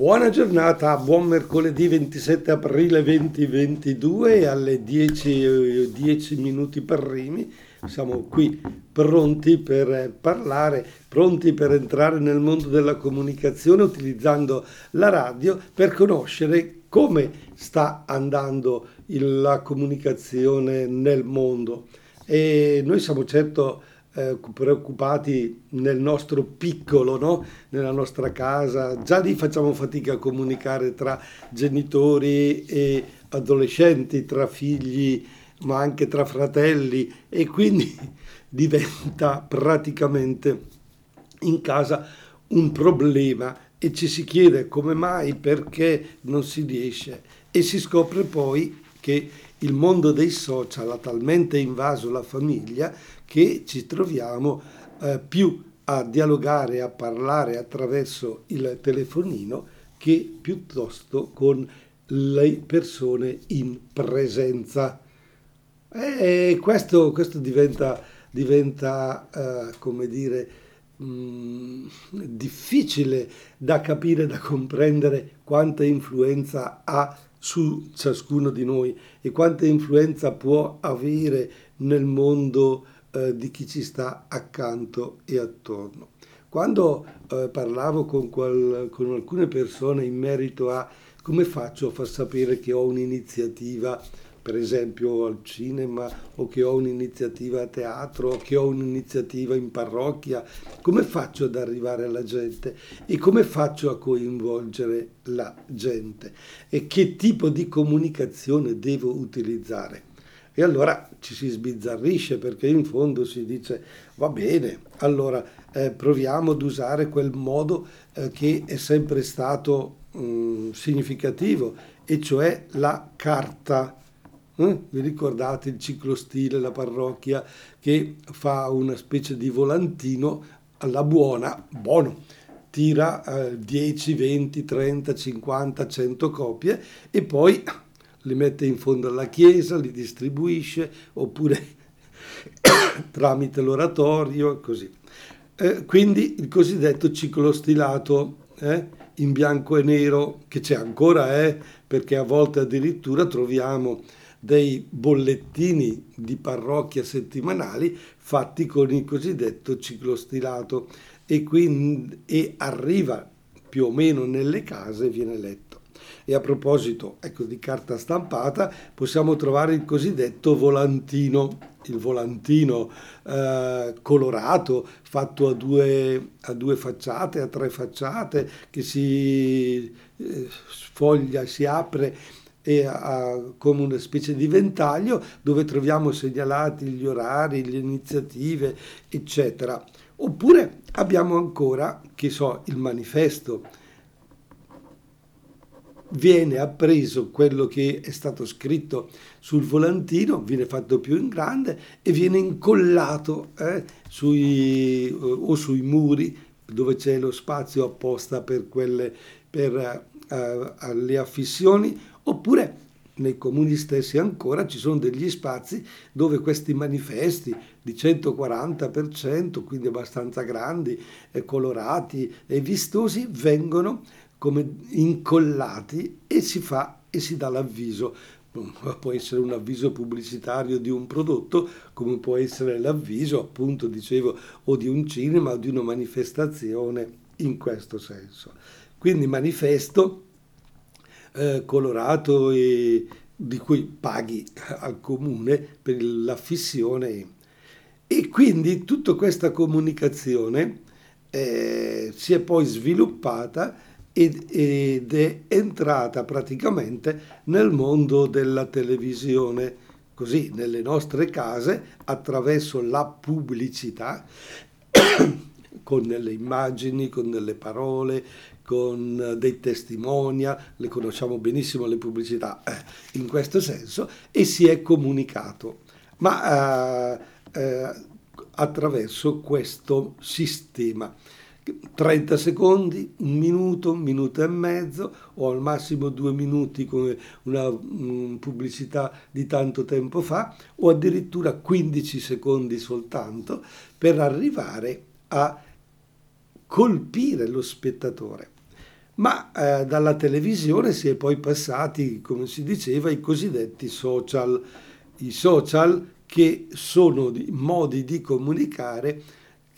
Buona giornata, buon mercoledì 27 aprile 2022 alle 10, 10 minuti per Rimi. Siamo qui pronti per parlare, pronti per entrare nel mondo della comunicazione utilizzando la radio per conoscere come sta andando la comunicazione nel mondo. E noi siamo certo eh, preoccupati nel nostro piccolo, no? nella nostra casa, già lì facciamo fatica a comunicare tra genitori e adolescenti, tra figli, ma anche tra fratelli. E quindi diventa praticamente in casa un problema. E ci si chiede come mai, perché non si riesce. E si scopre poi che il mondo dei social ha talmente invaso la famiglia che ci troviamo eh, più a dialogare, a parlare attraverso il telefonino che piuttosto con le persone in presenza. E questo, questo diventa, diventa eh, come dire, mh, mm, difficile da capire, da comprendere quanta influenza ha su ciascuno di noi e quanta influenza può avere nel mondo eh, di chi ci sta accanto e attorno. Quando eh, parlavo con, qual, con alcune persone in merito a come faccio a far sapere che ho un'iniziativa, per esempio al cinema, o che ho un'iniziativa a teatro, o che ho un'iniziativa in parrocchia, come faccio ad arrivare alla gente e come faccio a coinvolgere la gente e che tipo di comunicazione devo utilizzare. E allora ci si sbizzarrisce perché in fondo si dice va bene, allora eh, proviamo ad usare quel modo eh, che è sempre stato mh, mm, significativo, e cioè la carta. Eh? Vi ricordate il ciclostile, la parrocchia che fa una specie di volantino alla buona, buono, tira eh, 10, 20, 30, 50, 100 copie e poi li mette in fondo alla chiesa, li distribuisce, oppure tramite l'oratorio e così. Eh, quindi il cosiddetto ciclo stilato eh, in bianco e nero, che c'è ancora, eh, perché a volte addirittura troviamo dei bollettini di parrocchia settimanali fatti con il cosiddetto ciclo stilato e, quindi, e arriva più o meno nelle case e viene letto. E a proposito ecco, di carta stampata, possiamo trovare il cosiddetto volantino, il volantino eh, colorato fatto a due, a due, facciate, a tre facciate, che si eh, sfoglia, si apre e ha come una specie di ventaglio dove troviamo segnalati gli orari, le iniziative, eccetera. Oppure abbiamo ancora, che so, il manifesto viene appreso quello che è stato scritto sul volantino, viene fatto più in grande e viene incollato eh, sui, eh, o sui muri dove c'è lo spazio apposta per, quelle, per uh, le affissioni, oppure nei comuni stessi ancora ci sono degli spazi dove questi manifesti di 140%, quindi abbastanza grandi, colorati e vistosi, vengono come incollati e si fa e si dà l'avviso. Può essere un avviso pubblicitario di un prodotto, come può essere l'avviso, appunto, dicevo, o di un cinema o di una manifestazione in questo senso. Quindi manifesto eh, colorato e di cui paghi al comune per l'affissione e quindi tutta questa comunicazione eh, si è poi sviluppata ed è entrata praticamente nel mondo della televisione, così nelle nostre case attraverso la pubblicità, con delle immagini, con delle parole, con dei testimonial, le conosciamo benissimo le pubblicità eh, in questo senso, e si è comunicato, ma eh, eh, attraverso questo sistema. 30 secondi, un minuto, un minuto e mezzo o al massimo due minuti come una um, pubblicità di tanto tempo fa o addirittura 15 secondi soltanto per arrivare a colpire lo spettatore. ma eh, dalla televisione si è poi passati, come si diceva, ai cosiddetti social, i social che sono modi di comunicare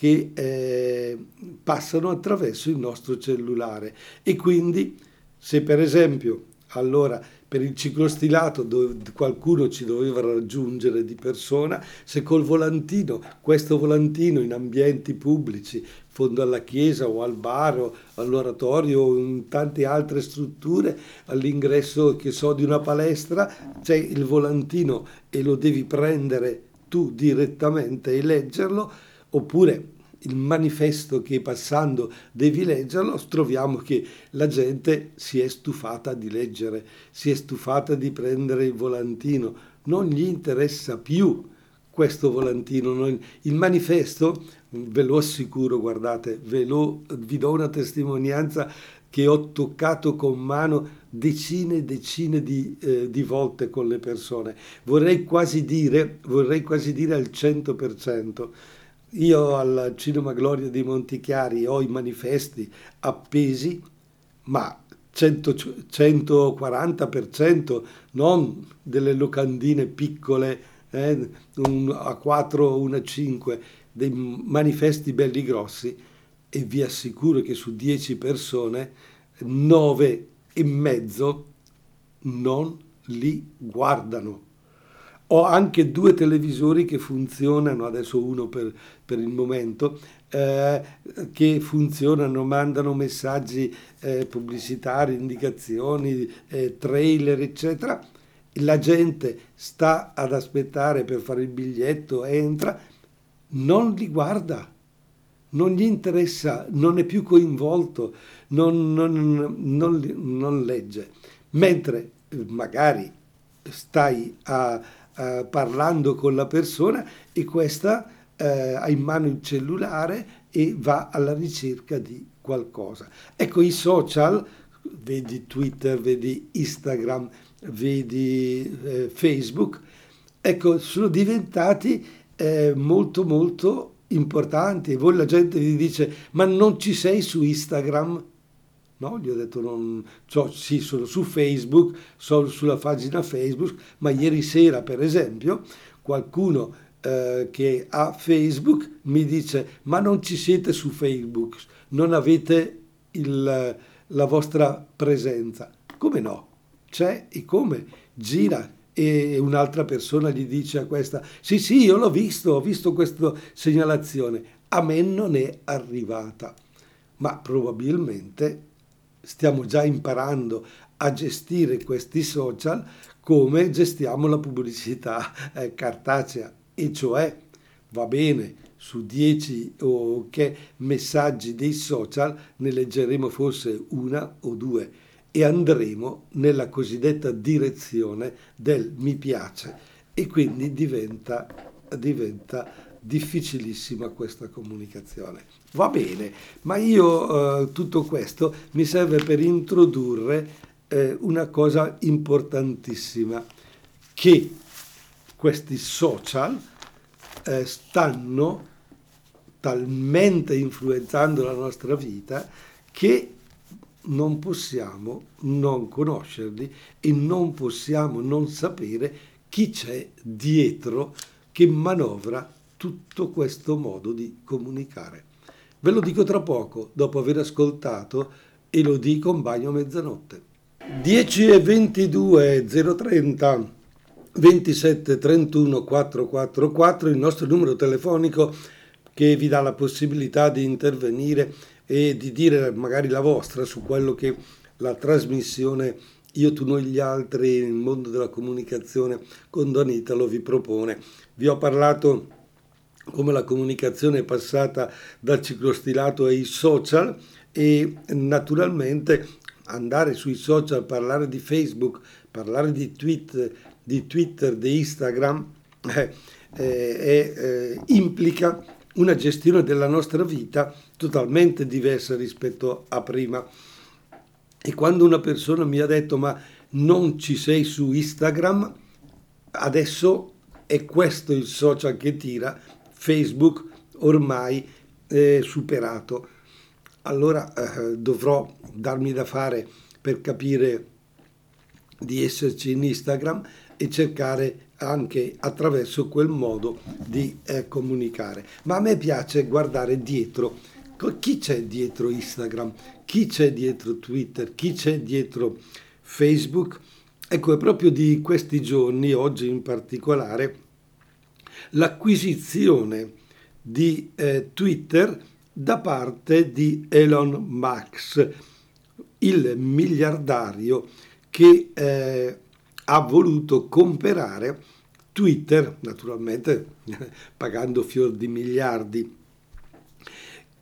che eh, passano attraverso il nostro cellulare. E quindi se per esempio allora per il ciclostilato dove qualcuno ci doveva raggiungere di persona, se col volantino, questo volantino in ambienti pubblici, fondo alla chiesa o al bar o all'oratorio o in tante altre strutture, all'ingresso che so di una palestra, c'è il volantino e lo devi prendere tu direttamente e leggerlo, oppure il manifesto che passando devi leggerlo, troviamo che la gente si è stufata di leggere, si è stufata di prendere il volantino, non gli interessa più questo volantino. Il manifesto, ve lo assicuro, guardate, ve lo, vi do una testimonianza che ho toccato con mano decine e decine di, eh, di, volte con le persone. Vorrei quasi dire, vorrei quasi dire al 100%. Io al Cinema Gloria di Montichiari ho i manifesti appesi, ma 100, 140%, non delle locandine piccole, eh, un A4 o un A5, dei manifesti belli grossi. E vi assicuro che su 10 persone, 9 e mezzo non li guardano ho anche due televisori che funzionano, adesso uno per, per il momento, eh, che funzionano, mandano messaggi eh, pubblicitari, indicazioni, eh, trailer, eccetera. La gente sta ad aspettare per fare il biglietto, entra, non li guarda, non gli interessa, non è più coinvolto, non, non, non, non legge. Mentre magari stai a eh, parlando con la persona e questa eh, ha in mano il cellulare e va alla ricerca di qualcosa. Ecco, i social, vedi Twitter, vedi Instagram, vedi eh, Facebook, ecco, sono diventati eh, molto molto importanti. E voi la gente vi dice, ma non ci sei su Instagram? No, gli ho detto, non, so, sì, sono su Facebook, sono sulla pagina Facebook, ma ieri sera, per esempio, qualcuno eh, che ha Facebook mi dice, ma non ci siete su Facebook, non avete il, la vostra presenza. Come no? C'è e come? Gira e un'altra persona gli dice a questa, sì sì, io l'ho visto, ho visto questa segnalazione, a me non è arrivata, ma probabilmente stiamo già imparando a gestire questi social come gestiamo la pubblicità eh, cartacea. E cioè va bene su 10 o che messaggi dei social ne leggeremo forse una o due e andremo nella cosiddetta direzione del mi piace. E quindi diventa, diventa difficilissima questa comunicazione. Va bene, ma io eh, tutto questo mi serve per introdurre eh, una cosa importantissima, che questi social eh, stanno talmente influenzando la nostra vita che non possiamo non conoscerli e non possiamo non sapere chi c'è dietro che manovra tutto questo modo di comunicare. Ve lo dico tra poco, dopo aver ascoltato e lo dico un bagno a mezzanotte. 10 e 22 030 27 31 444 il nostro numero telefonico che vi dà la possibilità di intervenire e di dire magari la vostra su quello che la trasmissione Io, tu, noi, gli altri, il mondo della comunicazione con Don Italo vi propone. Vi ho parlato come la comunicazione è passata dal ciclostilato ai social e naturalmente andare sui social, parlare di Facebook, parlare di Twitter, di, Twitter, di Instagram, eh, eh, eh, implica una gestione della nostra vita totalmente diversa rispetto a prima. E quando una persona mi ha detto ma non ci sei su Instagram, adesso è questo il social che tira, Facebook ormai eh, superato. allora eh, dovrò darmi da fare per capire di esserci in Instagram e cercare anche attraverso quel modo di eh, comunicare. Ma a me piace guardare dietro chi c'è dietro Instagram, chi c'è dietro Twitter, chi c'è dietro Facebook. Ecco, è proprio di questi giorni, oggi in particolare, l'acquisizione di eh, Twitter da parte di Elon Musk, il miliardario che eh, ha voluto comprare Twitter, naturalmente pagando fior di miliardi.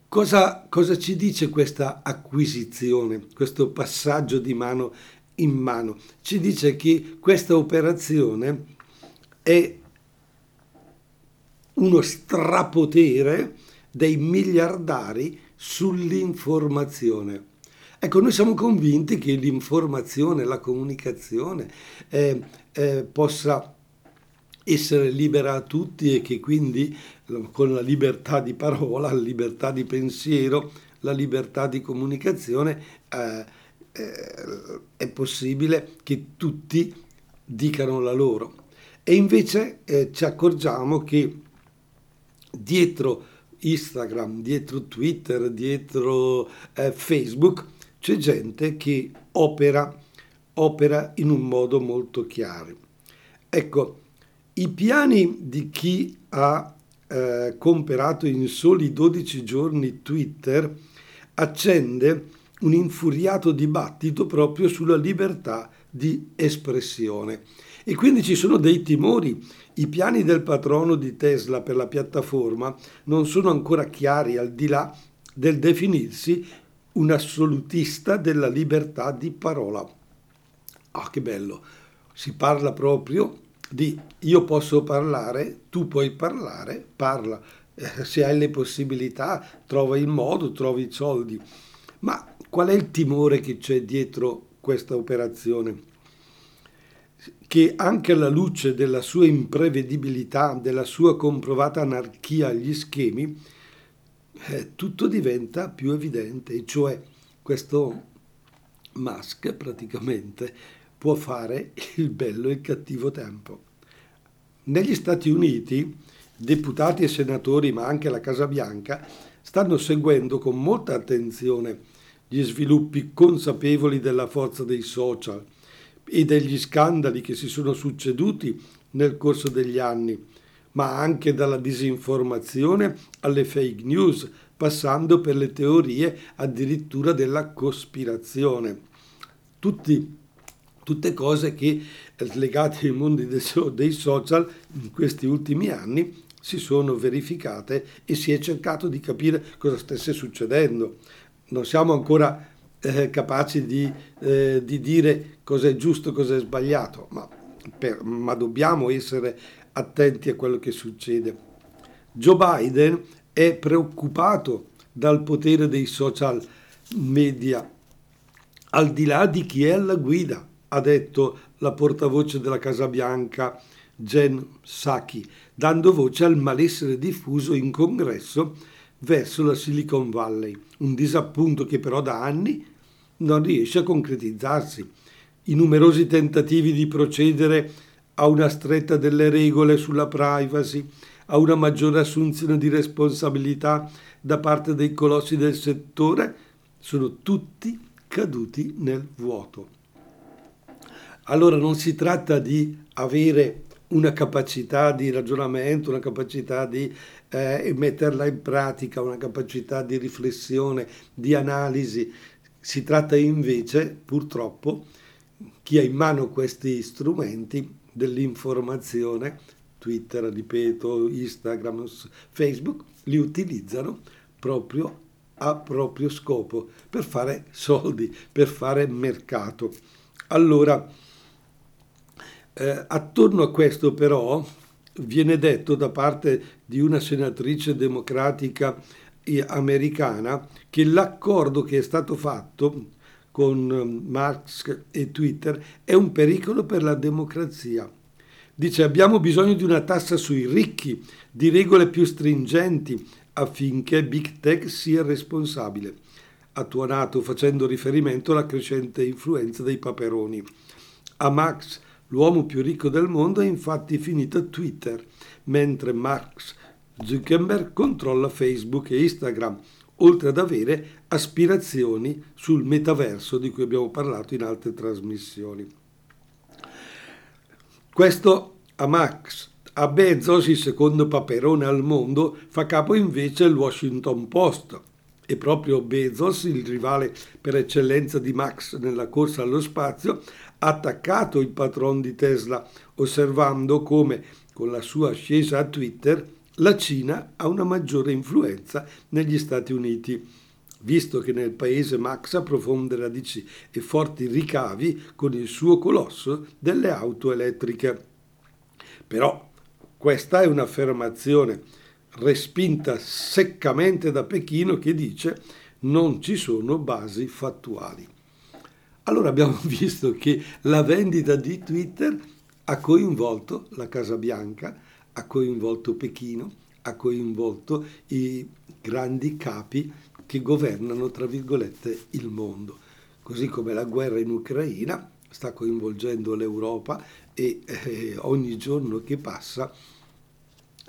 Cosa, cosa ci dice questa acquisizione, questo passaggio di mano in mano? Ci dice che questa operazione è uno strapotere dei miliardari sull'informazione. Ecco, noi siamo convinti che l'informazione, la comunicazione eh, eh, possa essere libera a tutti e che quindi con la libertà di parola, la libertà di pensiero, la libertà di comunicazione eh, eh, è possibile che tutti dicano la loro. E invece eh, ci accorgiamo che dietro Instagram, dietro Twitter, dietro eh, Facebook c'è gente che opera, opera in un modo molto chiaro. Ecco, i piani di chi ha eh, comperato in soli 12 giorni Twitter accende un infuriato dibattito proprio sulla libertà di espressione. E quindi ci sono dei timori. I piani del patrono di Tesla per la piattaforma non sono ancora chiari al di là del definirsi un assolutista della libertà di parola. Ah, che bello! Si parla proprio di io posso parlare, tu puoi parlare, parla. Eh, se hai le possibilità, trova il modo, trovi i soldi. Ma qual è il timore che c'è dietro questa operazione? Che anche alla luce della sua imprevedibilità, della sua comprovata anarchia agli schemi, eh, tutto diventa più evidente, e cioè questo Musk praticamente può fare il bello e il cattivo tempo. Negli Stati Uniti, deputati e senatori, ma anche la Casa Bianca, stanno seguendo con molta attenzione gli sviluppi consapevoli della forza dei social e degli scandali che si sono succeduti nel corso degli anni, ma anche dalla disinformazione alle fake news, passando per le teorie addirittura della cospirazione. Tutti tutte cose che eh, legate ai mondi dei social in questi ultimi anni si sono verificate e si è cercato di capire cosa stesse succedendo. Non siamo ancora eh, capaci di, eh, di, dire cosa è giusto e cosa è sbagliato, ma, per, ma dobbiamo essere attenti a quello che succede. Joe Biden è preoccupato dal potere dei social media, al di là di chi è alla guida ha detto la portavoce della Casa Bianca Jen Psaki, dando voce al malessere diffuso in congresso verso la Silicon Valley, un disappunto che però da anni non riesce a concretizzarsi. I numerosi tentativi di procedere a una stretta delle regole sulla privacy, a una maggiore assunzione di responsabilità da parte dei colossi del settore, sono tutti caduti nel vuoto. Allora non si tratta di avere una capacità di ragionamento, una capacità di eh, metterla in pratica, una capacità di riflessione, di analisi. Si tratta invece, purtroppo, chi ha in mano questi strumenti dell'informazione, Twitter, ripeto, Instagram, Facebook, li utilizzano proprio a proprio scopo, per fare soldi, per fare mercato. Allora, eh, attorno a questo però viene detto da parte di una senatrice democratica americana che l'accordo che è stato fatto con eh, Marx e Twitter è un pericolo per la democrazia. Dice abbiamo bisogno di una tassa sui ricchi, di regole più stringenti affinché Big Tech sia responsabile. ha facendo riferimento alla crescente influenza dei paperoni. A Max, l'uomo più ricco del mondo, è infatti finito Twitter, mentre Max Zuckerberg controlla Facebook e Instagram, oltre ad avere aspirazioni sul metaverso di cui abbiamo parlato in altre trasmissioni. Questo a Max. A Bezos, il secondo paperone al mondo, fa capo invece il Washington Post. E proprio Bezos, il rivale per eccellenza di Max nella corsa allo spazio, ha attaccato il patron di Tesla, osservando come, con la sua ascesa a Twitter, la Cina ha una maggiore influenza negli Stati Uniti, visto che nel paese Max ha profonde radici e forti ricavi con il suo colosso delle auto elettriche. Però questa è un'affermazione respinta seccamente da Pechino che dice non ci sono basi fattuali. Allora abbiamo visto che la vendita di Twitter ha coinvolto la Casa Bianca, ha coinvolto Pechino, ha coinvolto i grandi capi che governano, tra virgolette, il mondo. Così come la guerra in Ucraina sta coinvolgendo l'Europa e eh, ogni giorno che passa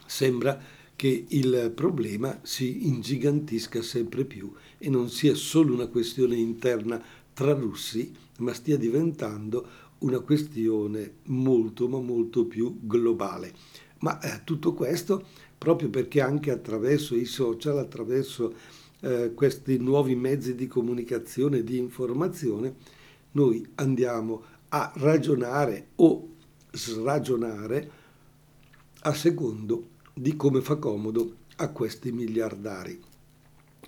sembra che il problema si ingigantisca sempre più e non sia solo una questione interna tra russi, ma stia diventando una questione molto ma molto più globale. Ma eh, tutto questo proprio perché anche attraverso i social, attraverso eh, questi nuovi mezzi di comunicazione e di informazione, noi andiamo a ragionare o sragionare a secondo di come fa comodo a questi miliardari.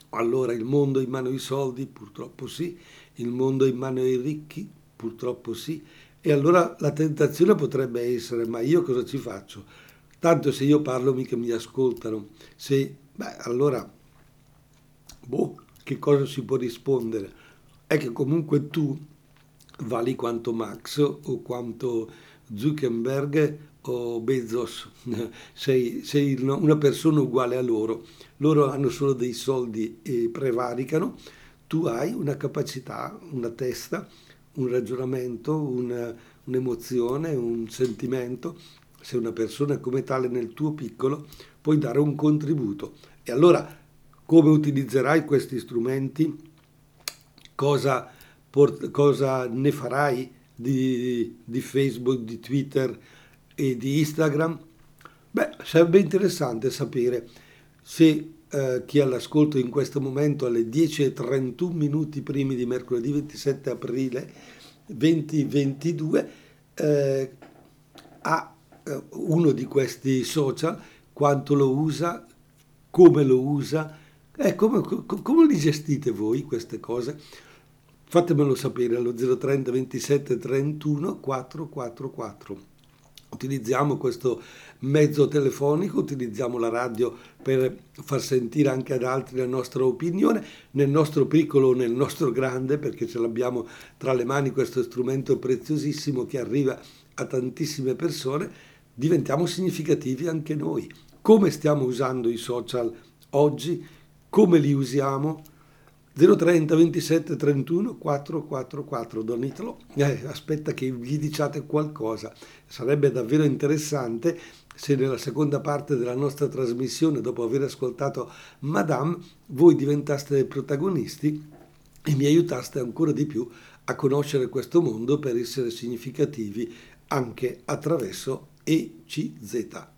Allora il mondo in mano ai soldi? Purtroppo sì. Il mondo in mano ai ricchi? Purtroppo sì. E allora la tentazione potrebbe essere, ma io cosa ci faccio? Tanto se io parlo mica mi ascoltano. Se, beh, allora, boh, che cosa si può rispondere? È che comunque tu vali quanto Max o quanto Zuckerberg o Bezos, sei, sei una persona uguale a loro. Loro hanno solo dei soldi e prevaricano, tu hai una capacità, una testa, un ragionamento, una, un'emozione, un sentimento sei una persona come tale nel tuo piccolo, puoi dare un contributo. E allora come utilizzerai questi strumenti? Cosa, port- cosa ne farai di, di, Facebook, di Twitter e di Instagram? Beh, sarebbe interessante sapere se eh, chi è all'ascolto in questo momento alle 10.31 minuti primi di mercoledì 27 aprile 2022 eh, ha uno di questi social, quanto lo usa, come lo usa, eh, come, come li gestite voi queste cose? Fatemelo sapere allo 030 27 31 444. Utilizziamo questo mezzo telefonico, utilizziamo la radio per far sentire anche ad altri la nostra opinione, nel nostro piccolo o nel nostro grande, perché ce l'abbiamo tra le mani questo strumento preziosissimo che arriva a tantissime persone diventiamo significativi anche noi. Come stiamo usando i social oggi? Come li usiamo? 030 27 31 444 Don Italo eh, aspetta che gli diciate qualcosa sarebbe davvero interessante se nella seconda parte della nostra trasmissione dopo aver ascoltato Madame voi diventaste protagonisti e mi aiutaste ancora di più a conoscere questo mondo per essere significativi anche attraverso ECZ.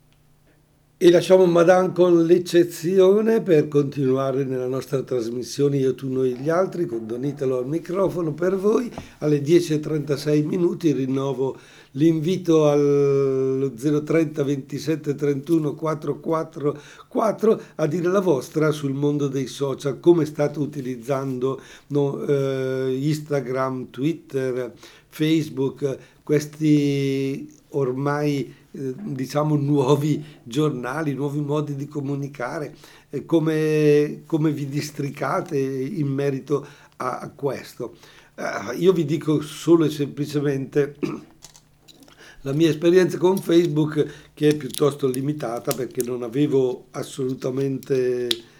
E lasciamo Madame con l'eccezione per continuare nella nostra trasmissione Io, tu, noi, gli altri con Donitelo al microfono per voi. Alle 10.36 minuti rinnovo l'invito al 030 27 31 444 a dire la vostra sul mondo dei social, come state utilizzando no, eh, Instagram, Twitter, Facebook, questi ormai eh, diciamo nuovi giornali, nuovi modi di comunicare, eh, come, come, vi districate in merito a, questo. Eh, io vi dico solo e semplicemente la mia esperienza con Facebook che è piuttosto limitata perché non avevo assolutamente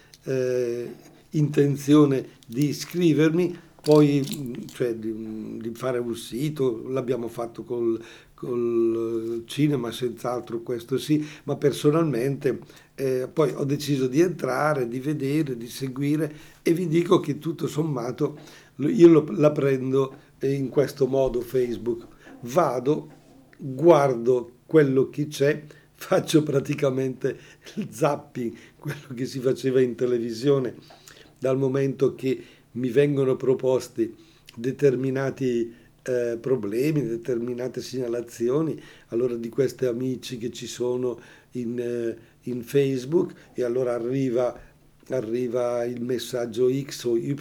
intenzione di iscrivermi, poi cioè, di, di, fare un sito, l'abbiamo fatto col, col cinema, senz'altro questo sì, ma personalmente eh, poi ho deciso di entrare, di vedere, di seguire e vi dico che tutto sommato io lo, la prendo in questo modo Facebook. Vado, guardo quello che c'è, faccio praticamente il zapping, quello che si faceva in televisione, dal momento che mi vengono proposti determinati eh, problemi, determinate segnalazioni, allora di questi amici che ci sono in, eh, in Facebook e allora arriva, arriva il messaggio X o Y,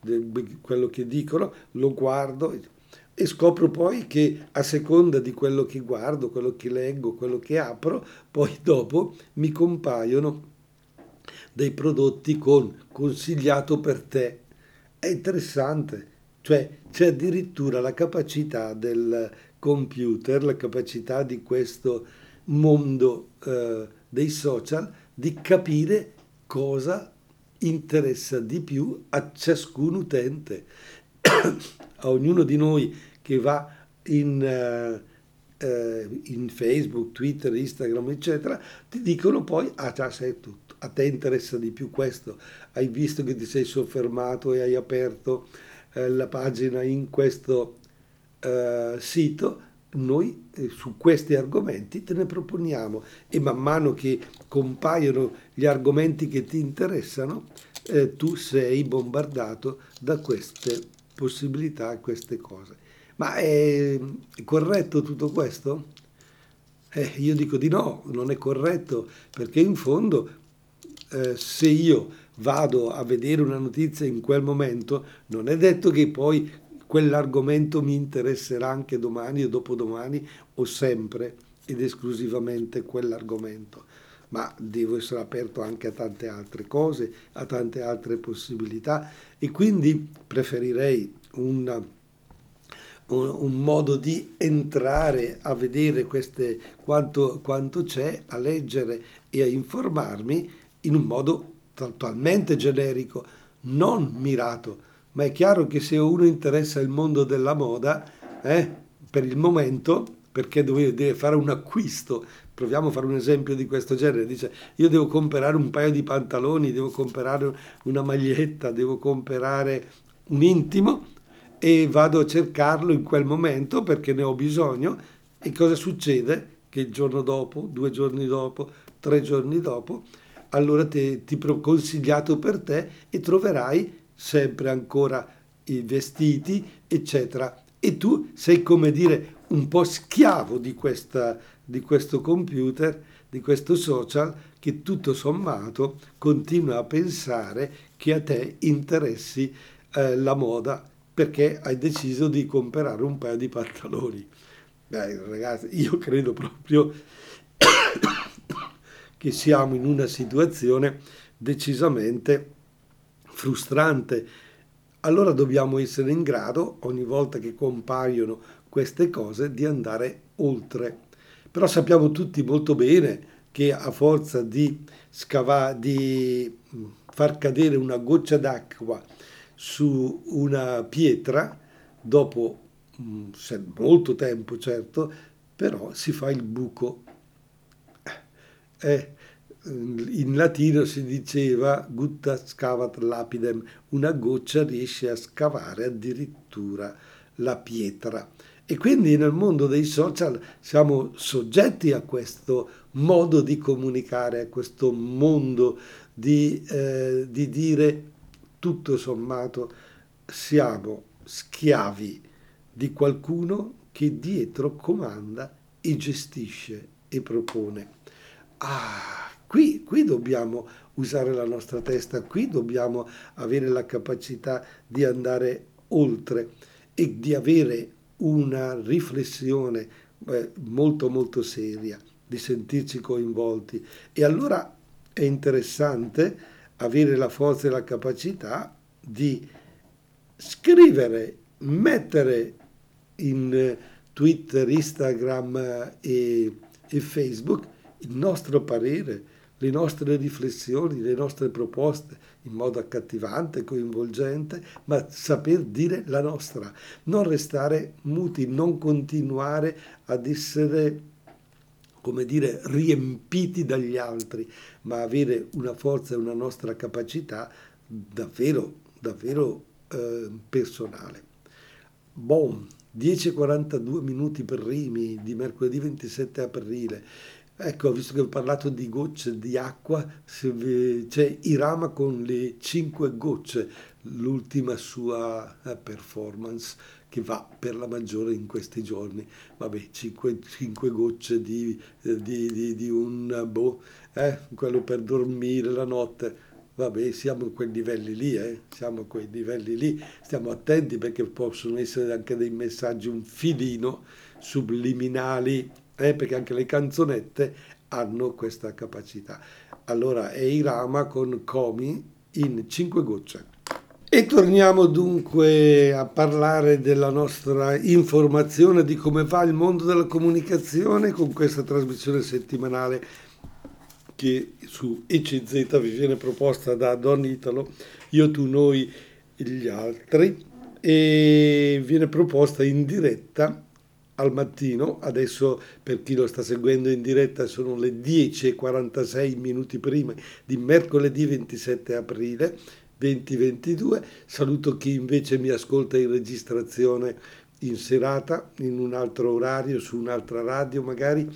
de, quello che dicono, lo guardo e scopro poi che a seconda di quello che guardo, quello che leggo, quello che apro, poi dopo mi compaiono dei prodotti con consigliato per te. È interessante, cioè c'è addirittura la capacità del computer, la capacità di questo mondo eh, dei social di capire cosa interessa di più a ciascun utente, a ognuno di noi che va in, eh, eh, in, Facebook, Twitter, Instagram, eccetera, ti dicono poi, ah già sei tutto, a te interessa di più questo, hai visto che ti sei soffermato e hai aperto eh, la pagina in questo eh, sito, noi eh, su questi argomenti te ne proponiamo e man mano che compaiono gli argomenti che ti interessano, eh, tu sei bombardato da queste possibilità, queste cose. Ma è, corretto tutto questo? Eh, io dico di no, non è corretto, perché in fondo eh, se io vado a vedere una notizia in quel momento, non è detto che poi quell'argomento mi interesserà anche domani o dopodomani o sempre ed esclusivamente quell'argomento, ma devo essere aperto anche a tante altre cose, a tante altre possibilità e quindi preferirei un, un, un modo di entrare a vedere queste, quanto, quanto c'è, a leggere e a informarmi in un modo totalmente generico, non mirato. Ma è chiaro che se uno interessa il mondo della moda, eh, per il momento, perché deve fare un acquisto, proviamo a fare un esempio di questo genere, dice io devo comprare un paio di pantaloni, devo comprare una maglietta, devo comprare un intimo e vado a cercarlo in quel momento perché ne ho bisogno. E cosa succede? Che il giorno dopo, due giorni dopo, tre giorni dopo, allora ti, ti consigliato per te e troverai sempre ancora i vestiti, eccetera. E tu sei come dire un po' schiavo di, questa, di questo computer, di questo social, che tutto sommato continua a pensare che a te interessi eh, la moda perché hai deciso di comprare un paio di pantaloni. Beh, ragazzi, io credo proprio che siamo in una situazione decisamente frustrante. Allora dobbiamo essere in grado, ogni volta che compaiono queste cose, di andare oltre. Però sappiamo tutti molto bene che a forza di, scavare, di far cadere una goccia d'acqua su una pietra, dopo mm, molto tempo certo, però si fa il buco. Eh, in latino si diceva gutta scavat lapidem, una goccia riesce a scavare addirittura la pietra. E quindi nel mondo dei social siamo soggetti a questo modo di comunicare, a questo mondo di, eh, di dire tutto sommato siamo schiavi di qualcuno che dietro comanda e gestisce e propone. Ah, Qui, qui dobbiamo usare la nostra testa, qui dobbiamo avere la capacità di andare oltre e di avere una riflessione eh, molto molto seria, di sentirci coinvolti. E allora è interessante avere la forza e la capacità di scrivere, mettere in Twitter, Instagram eh, e, e Facebook il nostro parere le nostre riflessioni, le nostre proposte in modo accattivante, coinvolgente, ma saper dire la nostra, non restare muti, non continuare ad essere come dire, riempiti dagli altri, ma avere una forza e una nostra capacità davvero, davvero eh, personale. Bom, 10.42 minuti per Rimi di mercoledì 27 aprile. Ecco, visto che ho parlato di gocce di acqua, c'è Irama con le 5 gocce, l'ultima sua eh, performance che va per la maggiore in questi giorni. Vabbè, 5, 5 gocce di, di, di, di un boh, eh, quello per dormire la notte vabbè, siamo a quei livelli lì, eh? siamo a quei livelli lì, stiamo attenti perché possono essere anche dei messaggi un filino subliminali, eh? perché anche le canzonette hanno questa capacità. Allora è Irama con Comi in cinque gocce. E torniamo dunque a parlare della nostra informazione di come va il mondo della comunicazione con questa trasmissione settimanale che su ECZ vi viene proposta da Don Italo, Io, Tu, Noi, gli altri, e viene proposta in diretta al mattino, adesso per chi lo sta seguendo in diretta sono le 10.46 minuti prima di mercoledì 27 aprile 2022, saluto chi invece mi ascolta in registrazione in serata, in un altro orario, su un'altra radio magari,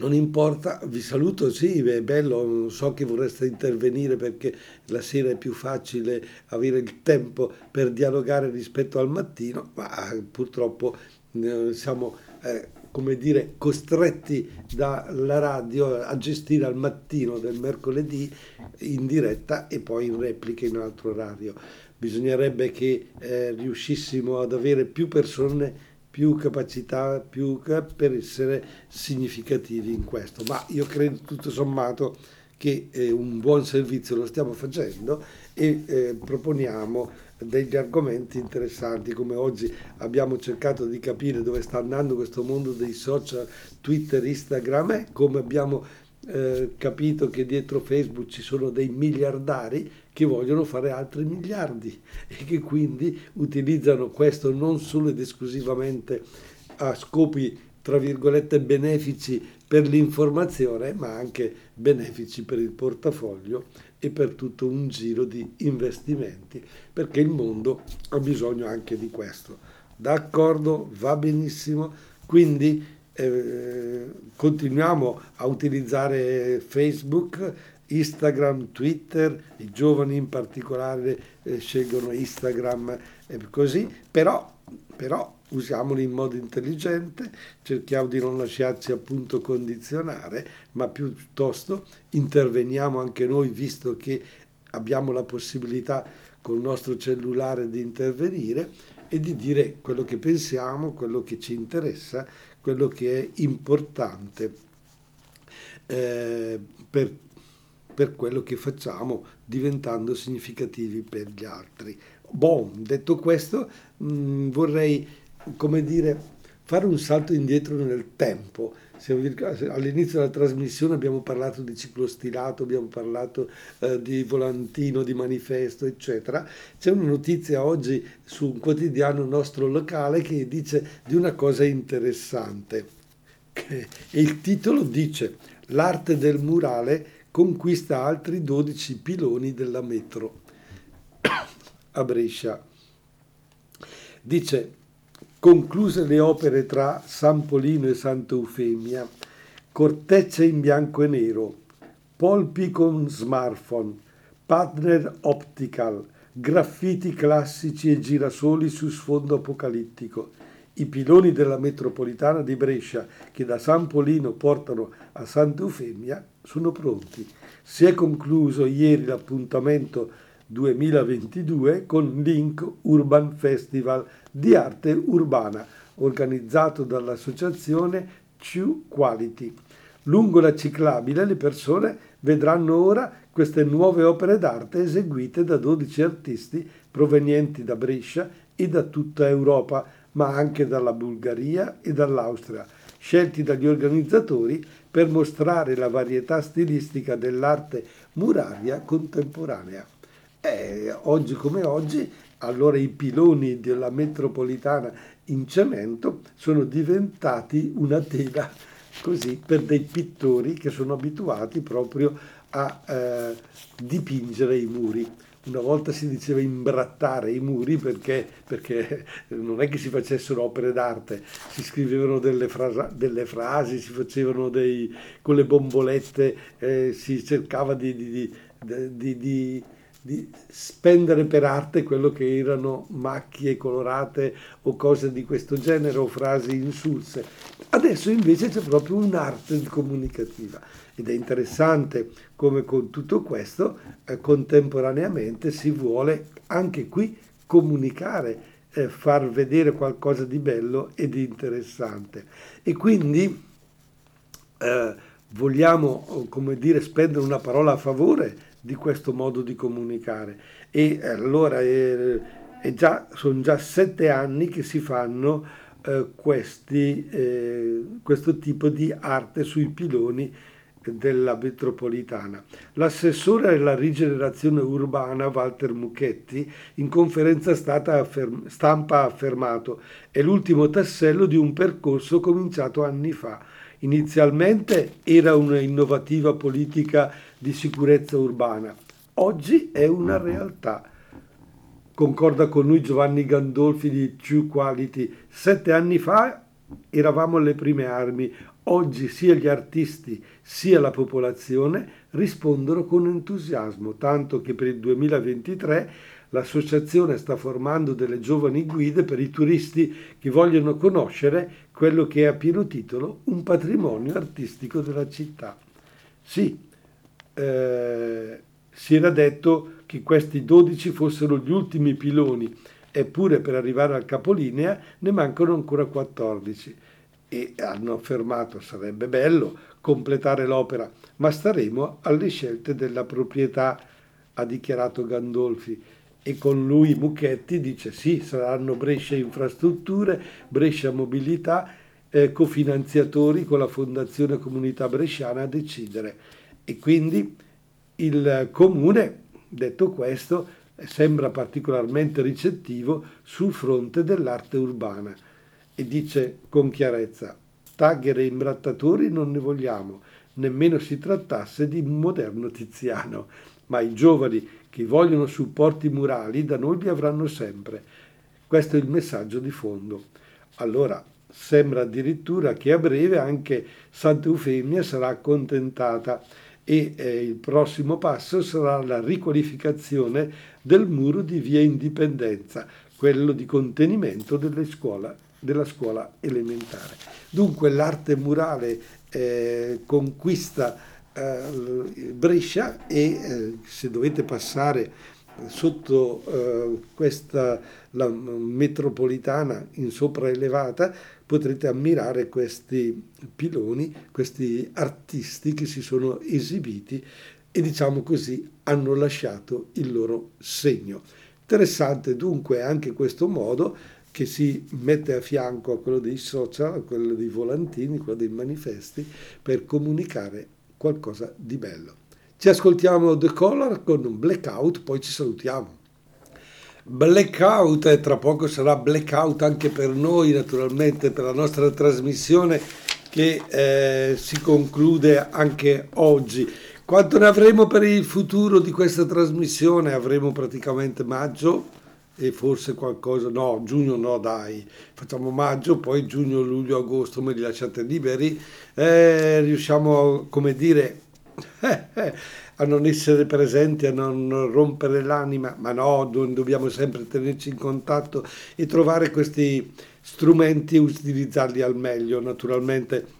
non importa, vi saluto, sì, è bello, so che vorreste intervenire perché la sera è più facile avere il tempo per dialogare rispetto al mattino, ma eh, purtroppo eh, siamo, eh, come dire, costretti dalla radio a gestire al mattino del mercoledì in diretta e poi in replica in un altro orario. Bisognerebbe che eh, riuscissimo ad avere più persone più capacità più per essere significativi in questo. Ma io credo tutto sommato che eh, un buon servizio lo stiamo facendo e eh, proponiamo degli argomenti interessanti come oggi abbiamo cercato di capire dove sta andando questo mondo dei social Twitter, Instagram e come abbiamo eh, capito che dietro Facebook ci sono dei miliardari che vogliono fare altri miliardi e che quindi utilizzano questo non solo ed esclusivamente a scopi tra virgolette benefici per l'informazione, ma anche benefici per il portafoglio e per tutto un giro di investimenti, perché il mondo ha bisogno anche di questo. D'accordo, va benissimo, quindi eh, continuiamo a utilizzare Facebook Instagram, Twitter, i giovani in particolare eh, scelgono Instagram e così, però, però usiamoli in modo intelligente, cerchiamo di non lasciarci appunto condizionare, ma piuttosto interveniamo anche noi visto che abbiamo la possibilità col nostro cellulare di intervenire e di dire quello che pensiamo, quello che ci interessa, quello che è importante eh, per per quello che facciamo, diventando significativi per gli altri. Bon, detto questo, mh, mm, vorrei, come dire, fare un salto indietro nel tempo. All'inizio della trasmissione abbiamo parlato di ciclostilato, abbiamo parlato eh, di volantino, di manifesto, eccetera. C'è una notizia oggi su un quotidiano nostro locale che dice di una cosa interessante. E il titolo dice L'arte del murale conquista altri 12 piloni della metro a Brescia. Dice, concluse le opere tra San Polino e Santa Eufemia, cortecce in bianco e nero, polpi con smartphone, partner optical, graffiti classici e girasoli su sfondo apocalittico. I piloni della metropolitana di Brescia che da San Polino portano a Santa Eufemia sono pronti. Si è concluso ieri l'appuntamento 2022 con Link Urban Festival di arte urbana organizzato dall'associazione True Quality. Lungo la ciclabile le persone vedranno ora queste nuove opere d'arte eseguite da 12 artisti provenienti da Brescia e da tutta Europa, ma anche dalla Bulgaria e dall'Austria scelti dagli organizzatori per mostrare la varietà stilistica dell'arte muraria contemporanea. E oggi come oggi, allora i piloni della metropolitana in cemento sono diventati una tela così per dei pittori che sono abituati proprio a eh, dipingere i muri. Una volta si diceva imbrattare i muri perché, perché non è che si facessero opere d'arte, si scrivevano delle, frasa, delle frasi, si facevano dei, con le bombolette, eh, si cercava di, di, di, di di spendere per arte quello che erano macchie colorate o cose di questo genere o frasi insulse. Adesso invece c'è proprio un'arte comunicativa ed è interessante come con tutto questo eh, contemporaneamente si vuole anche qui comunicare, eh, far vedere qualcosa di bello e di interessante. E quindi eh, vogliamo, come dire, spendere una parola a favore di questo modo di comunicare. E allora eh, già, sono già sette anni che si fanno eh, questi, eh, questo tipo di arte sui piloni della metropolitana. L'assessore alla rigenerazione urbana Walter Mucchetti in conferenza stampa ha affermato è l'ultimo tassello di un percorso cominciato anni fa. Inizialmente era una innovativa politica di sicurezza urbana. Oggi è una realtà. Concorda con lui Giovanni Gandolfi di True Quality. Sette anni fa eravamo alle prime armi, oggi sia gli artisti sia la popolazione rispondono con entusiasmo, tanto che per il 2023 l'associazione sta formando delle giovani guide per i turisti che vogliono conoscere quello che è a pieno titolo un patrimonio artistico della città. Sì, eh, si era detto che questi 12 fossero gli ultimi piloni, eppure per arrivare al capolinea ne mancano ancora 14 e hanno affermato sarebbe bello completare l'opera, ma staremo alle scelte della proprietà, ha dichiarato Gandolfi. E con lui Mucchetti dice sì, saranno Brescia Infrastrutture, Brescia Mobilità, eh, cofinanziatori con la Fondazione Comunità Bresciana a decidere e quindi il comune, detto questo, sembra particolarmente ricettivo sul fronte dell'arte urbana e dice con chiarezza tagger e imbrattatori non ne vogliamo, nemmeno si trattasse di un moderno Tiziano, ma i giovani che vogliono supporti murali da noi li avranno sempre. Questo è il messaggio di fondo. Allora, sembra addirittura che a breve anche Santa Eufemia sarà accontentata e eh, il prossimo passo sarà la riqualificazione del muro di via Indipendenza, quello di contenimento scuola, della scuola elementare. Dunque l'arte murale eh, conquista eh, Brescia e eh, se dovete passare sotto eh, questa la metropolitana in sopraelevata potrete ammirare questi piloni, questi artisti che si sono esibiti e diciamo così hanno lasciato il loro segno. Interessante dunque anche questo modo che si mette a fianco a quello dei social, a quello dei volantini, a quello dei manifesti per comunicare qualcosa di bello. Ci ascoltiamo The Color con un blackout, poi ci salutiamo. Blackout e tra poco sarà blackout anche per noi naturalmente, per la nostra trasmissione che eh, si conclude anche oggi. Quanto ne avremo per il futuro di questa trasmissione? Avremo praticamente maggio e forse qualcosa, no, giugno no dai, facciamo maggio, poi giugno, luglio, agosto me li lasciate liberi, eh, riusciamo, come dire, a non essere presenti, a non rompere l'anima, ma no, dobbiamo sempre tenerci in contatto e trovare questi strumenti e utilizzarli al meglio. Naturalmente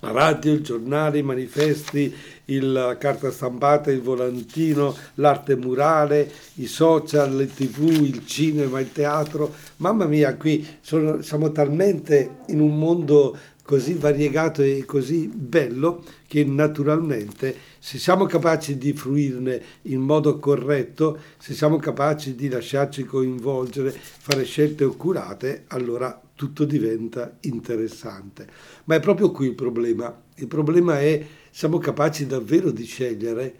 radio, il giornale, i manifesti, la carta stampata, il volantino, l'arte murale, i social, le tv, il cinema, il teatro. Mamma mia, qui sono, siamo talmente in un mondo così variegato e così bello che naturalmente se siamo capaci di fruirne in modo corretto, se siamo capaci di lasciarci coinvolgere, fare scelte oculate, allora tutto diventa interessante. Ma è proprio qui il problema. Il problema è siamo capaci davvero di scegliere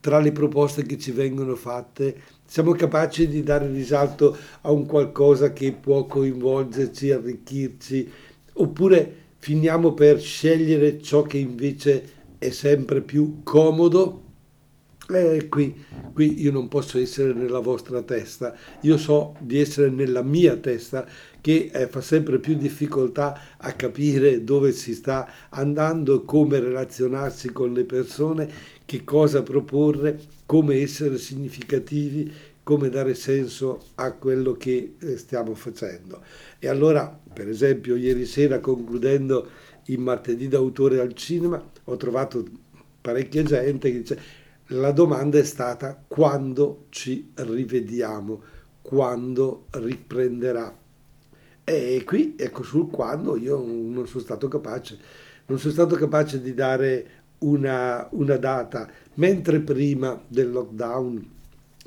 tra le proposte che ci vengono fatte, siamo capaci di dare risalto a un qualcosa che può coinvolgerci, arricchirci, oppure finiamo per scegliere ciò che invece è sempre più comodo? Eh, qui, qui io non posso essere nella vostra testa, io so di essere nella mia testa che eh, fa sempre più difficoltà a capire dove si sta andando, come relazionarsi con le persone, che cosa proporre, come essere significativi, come dare senso a quello che eh, stiamo facendo. E allora, per esempio, ieri sera concludendo il martedì d'autore al cinema, ho trovato parecchia gente che dice la domanda è stata quando ci rivediamo, quando riprenderà. E qui, ecco, sul quando io non sono stato capace, non sono stato capace di dare una, una data, mentre prima del lockdown,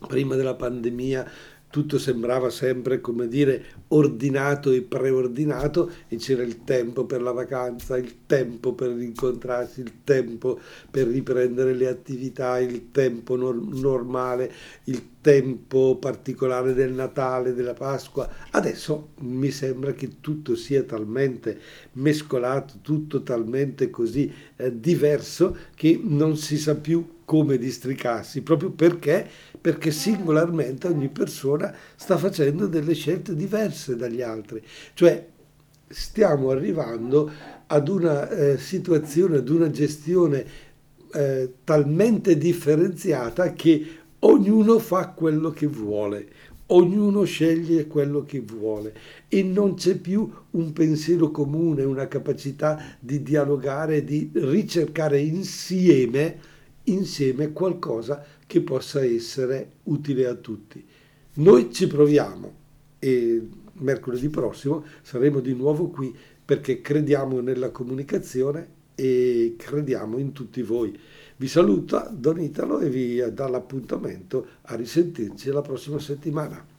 prima della pandemia, tutto sembrava sempre, come dire, ordinato e preordinato e c'era il tempo per la vacanza, il tempo per incontrarsi, il tempo per riprendere le attività, il tempo nor- normale, il tempo particolare del Natale, della Pasqua. Adesso mi sembra che tutto sia talmente mescolato, tutto talmente così eh, diverso che non si sa più come districarsi, proprio perché, perché singolarmente ogni persona sta facendo delle scelte diverse dagli altri. Cioè stiamo arrivando ad una eh, situazione, ad una gestione eh, talmente differenziata che ognuno fa quello che vuole, ognuno sceglie quello che vuole e non c'è più un pensiero comune, una capacità di dialogare, di ricercare insieme insieme qualcosa che possa essere utile a tutti. Noi ci proviamo e mercoledì prossimo saremo di nuovo qui perché crediamo nella comunicazione e crediamo in tutti voi. Vi saluta Don Italo e vi dà l'appuntamento a risentirci la prossima settimana.